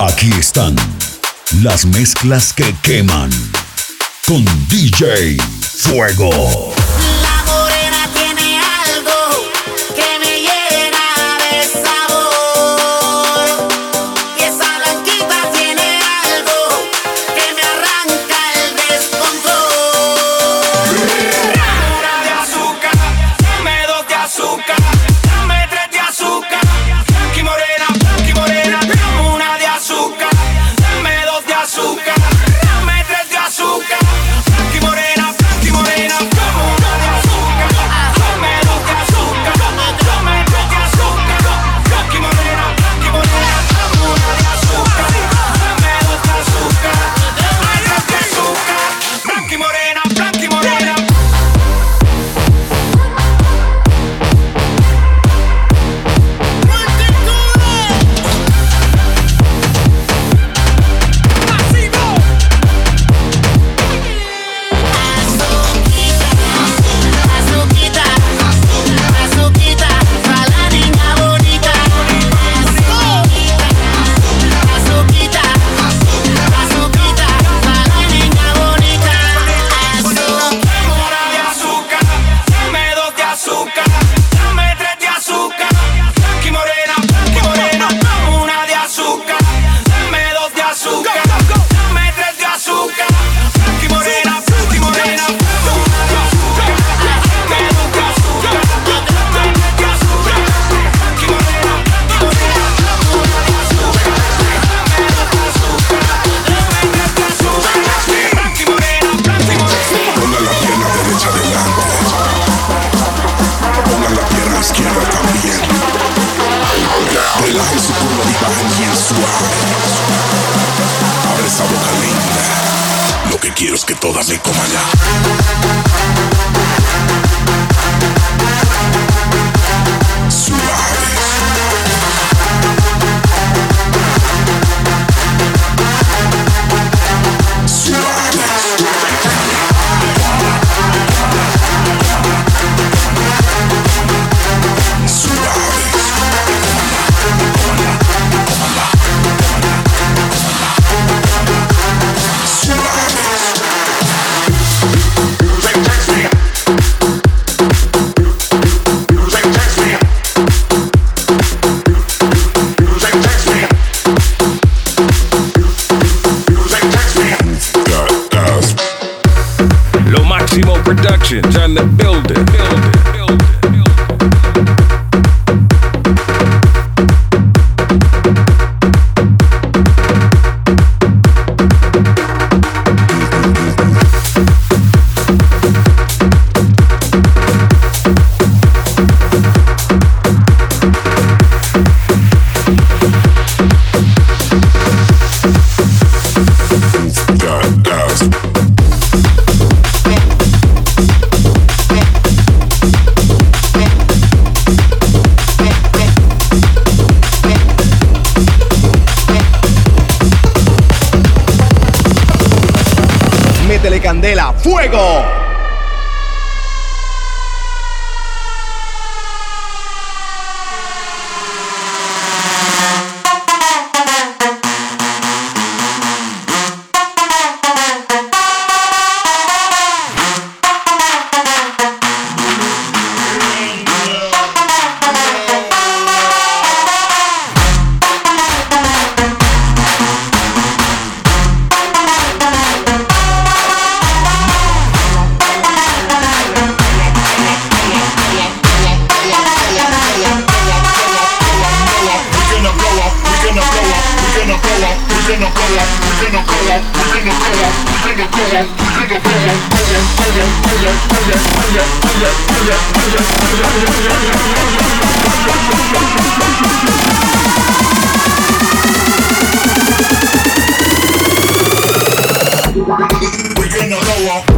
Aquí están las mezclas que queman con DJ Fuego. relaje su curva y baje bien suave. Abre esa boca linda. Lo que quiero es que todas me coman ya. Suave. We're gonna go up.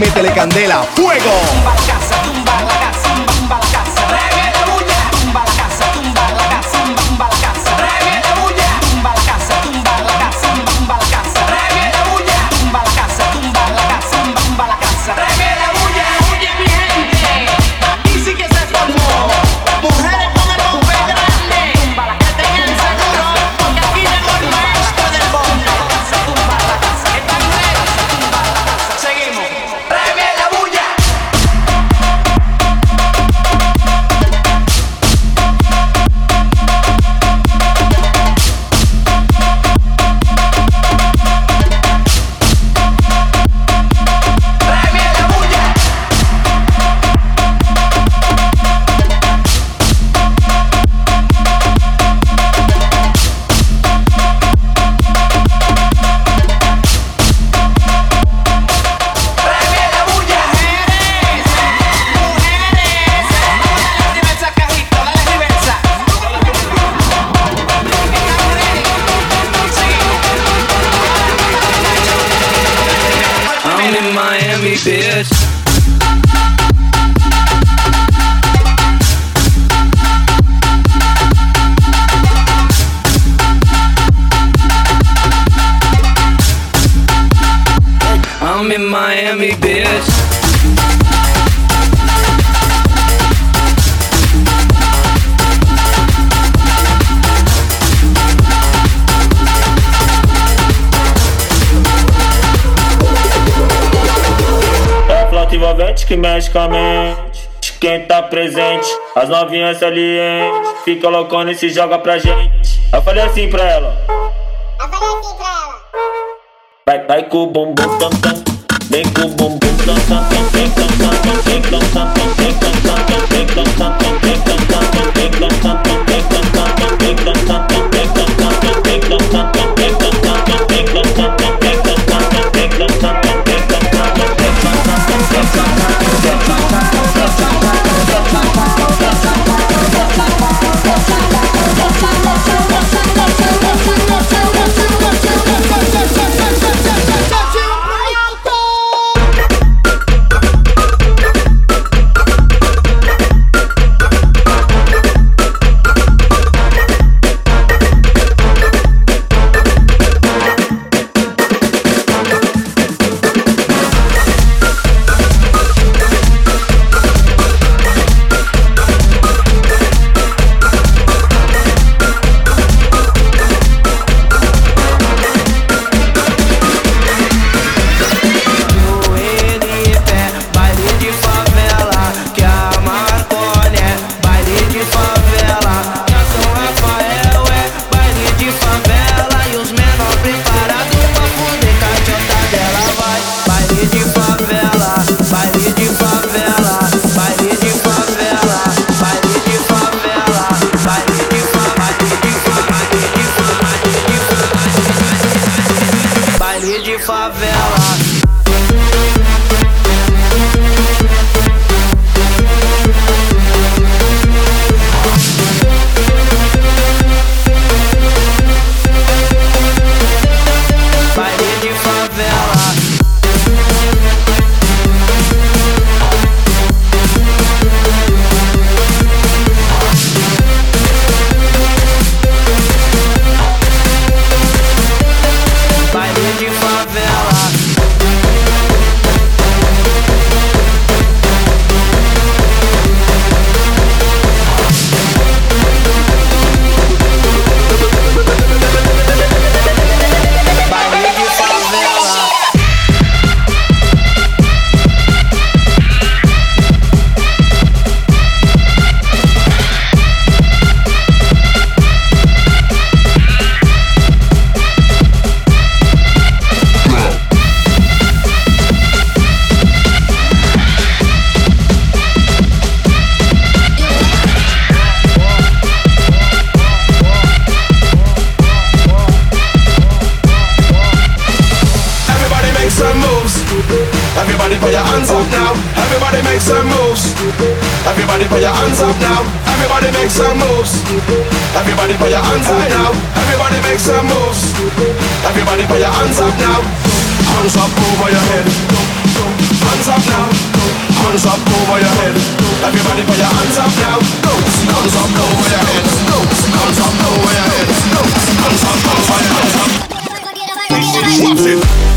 métele candela, fuego. magicamente. Quem tá presente, as novinhas salientes. Fica loucona e se joga pra gente. Eu falei assim pra ela. Eu falei assim pra ela. Vai, vai com o bumbum tam tam. Vem com o bumbum tam tam tam. Vem tam tam tam. Vem tam tam tam. Vem tam tam tam. Tam tam tam. Make some moves. Everybody put your hands up now. Everybody make some moves. Everybody put your hands up now. Hands up over your head. Hands up now. Hands up over your head. Everybody put your hands up now. Hands up over your head. Hands up over your head. Hands up over your head. Watch it.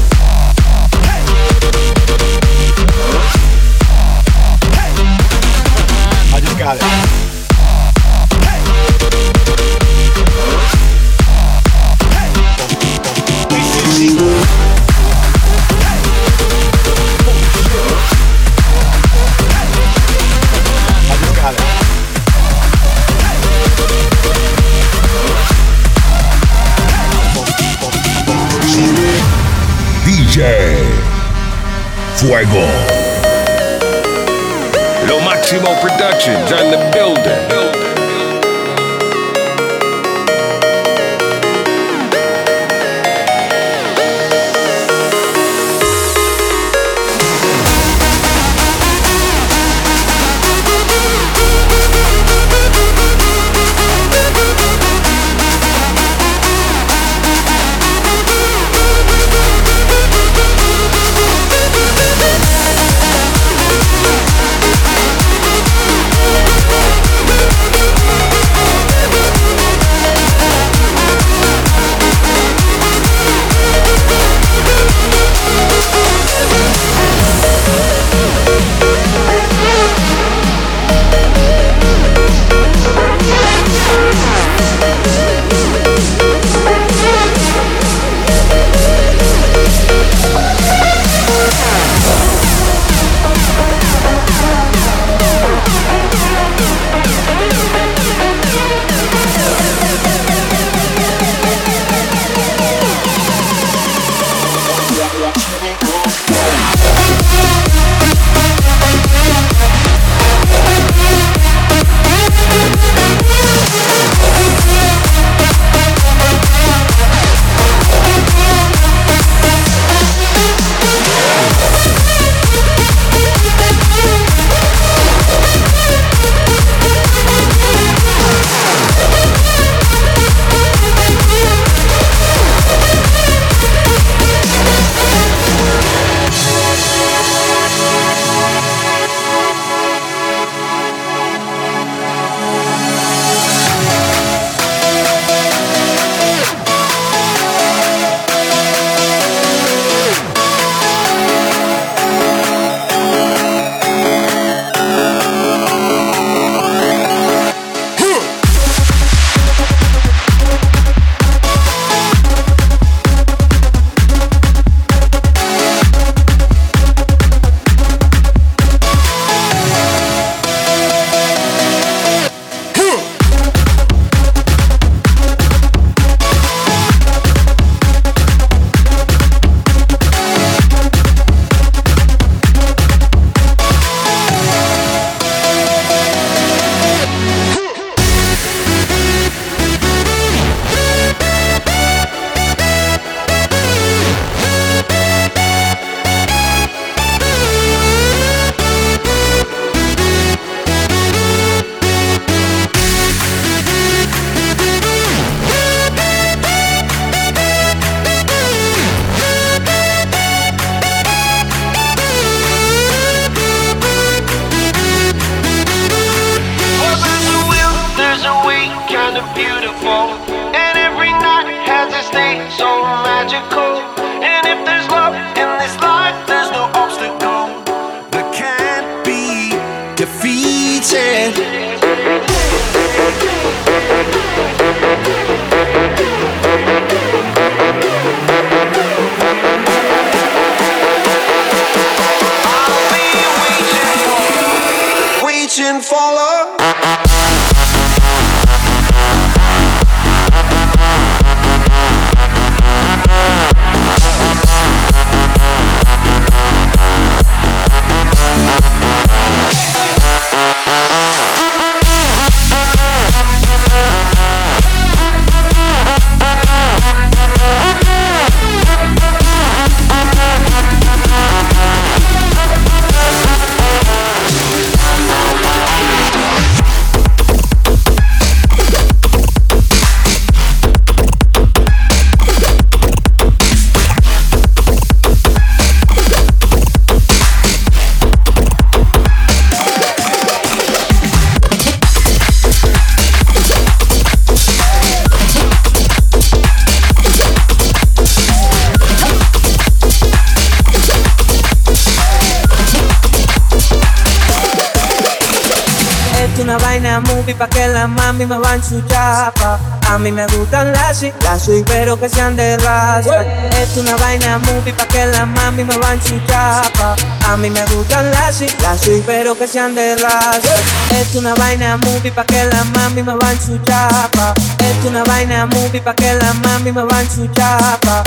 Movie pa' que la mami me van su chapa. A mí me gustan las las pero que sean de raza. Es una vaina movie pa' que la mami me van su chapa. A mí me gustan las las pero que sean de raza. Es una vaina movie pa' que la mami me van su chapa. Es una vaina movie pa' que la mami me van su chapa.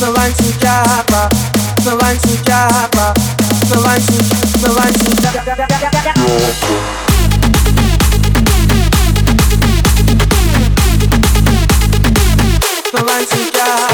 Me van su chapa, me van su chapa, me van su, me van su chapa. Jessica.